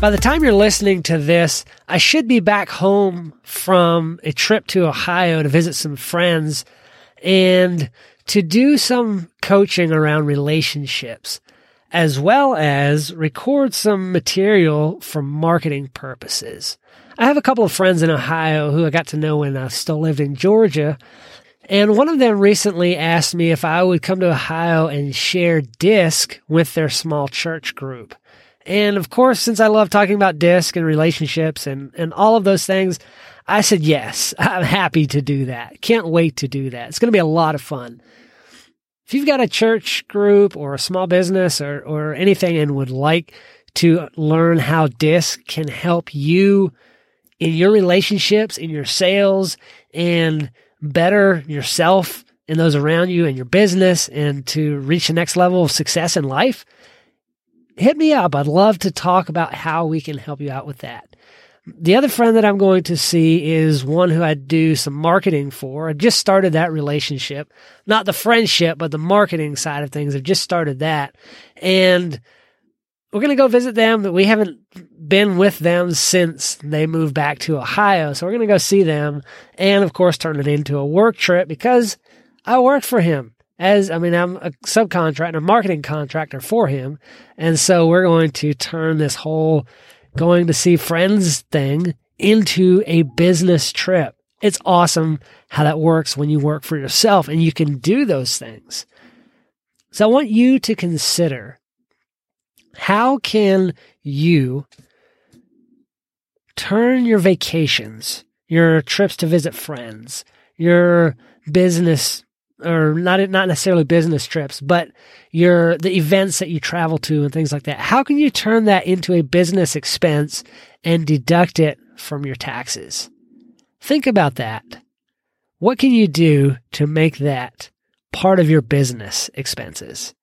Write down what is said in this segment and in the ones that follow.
By the time you're listening to this, I should be back home from a trip to Ohio to visit some friends and to do some coaching around relationships, as well as record some material for marketing purposes. I have a couple of friends in Ohio who I got to know when I still lived in Georgia. And one of them recently asked me if I would come to Ohio and share DISC with their small church group. And of course, since I love talking about DISC and relationships and, and all of those things, I said, yes, I'm happy to do that. Can't wait to do that. It's going to be a lot of fun. If you've got a church group or a small business or, or anything and would like to learn how DISC can help you in your relationships, in your sales, and better yourself and those around you and your business and to reach the next level of success in life, hit me up. I'd love to talk about how we can help you out with that. The other friend that I'm going to see is one who I do some marketing for. I just started that relationship, not the friendship, but the marketing side of things. I've just started that. And we're going to go visit them, but we haven't been with them since they moved back to Ohio. So we're going to go see them and, of course, turn it into a work trip because I work for him as I mean, I'm a subcontractor, a marketing contractor for him. And so we're going to turn this whole going to see friends thing into a business trip. It's awesome how that works when you work for yourself and you can do those things. So I want you to consider how can you turn your vacations, your trips to visit friends, your business or not not necessarily business trips, but your the events that you travel to and things like that. How can you turn that into a business expense and deduct it from your taxes? Think about that. What can you do to make that part of your business expenses?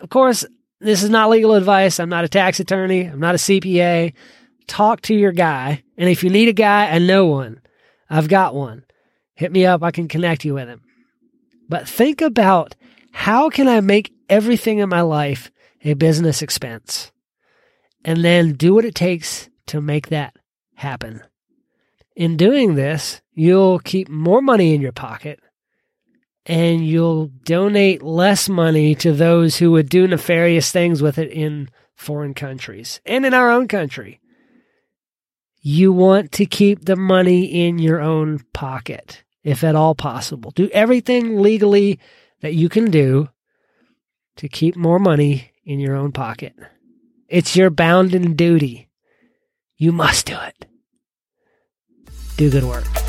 Of course, this is not legal advice. I'm not a tax attorney. I'm not a CPA. Talk to your guy. And if you need a guy, I know one. I've got one. Hit me up. I can connect you with him. But think about how can I make everything in my life a business expense? And then do what it takes to make that happen. In doing this, you'll keep more money in your pocket and you'll donate less money to those who would do nefarious things with it in foreign countries and in our own country. You want to keep the money in your own pocket if at all possible. Do everything legally that you can do to keep more money in your own pocket. It's your bounden duty. You must do it. Do good work.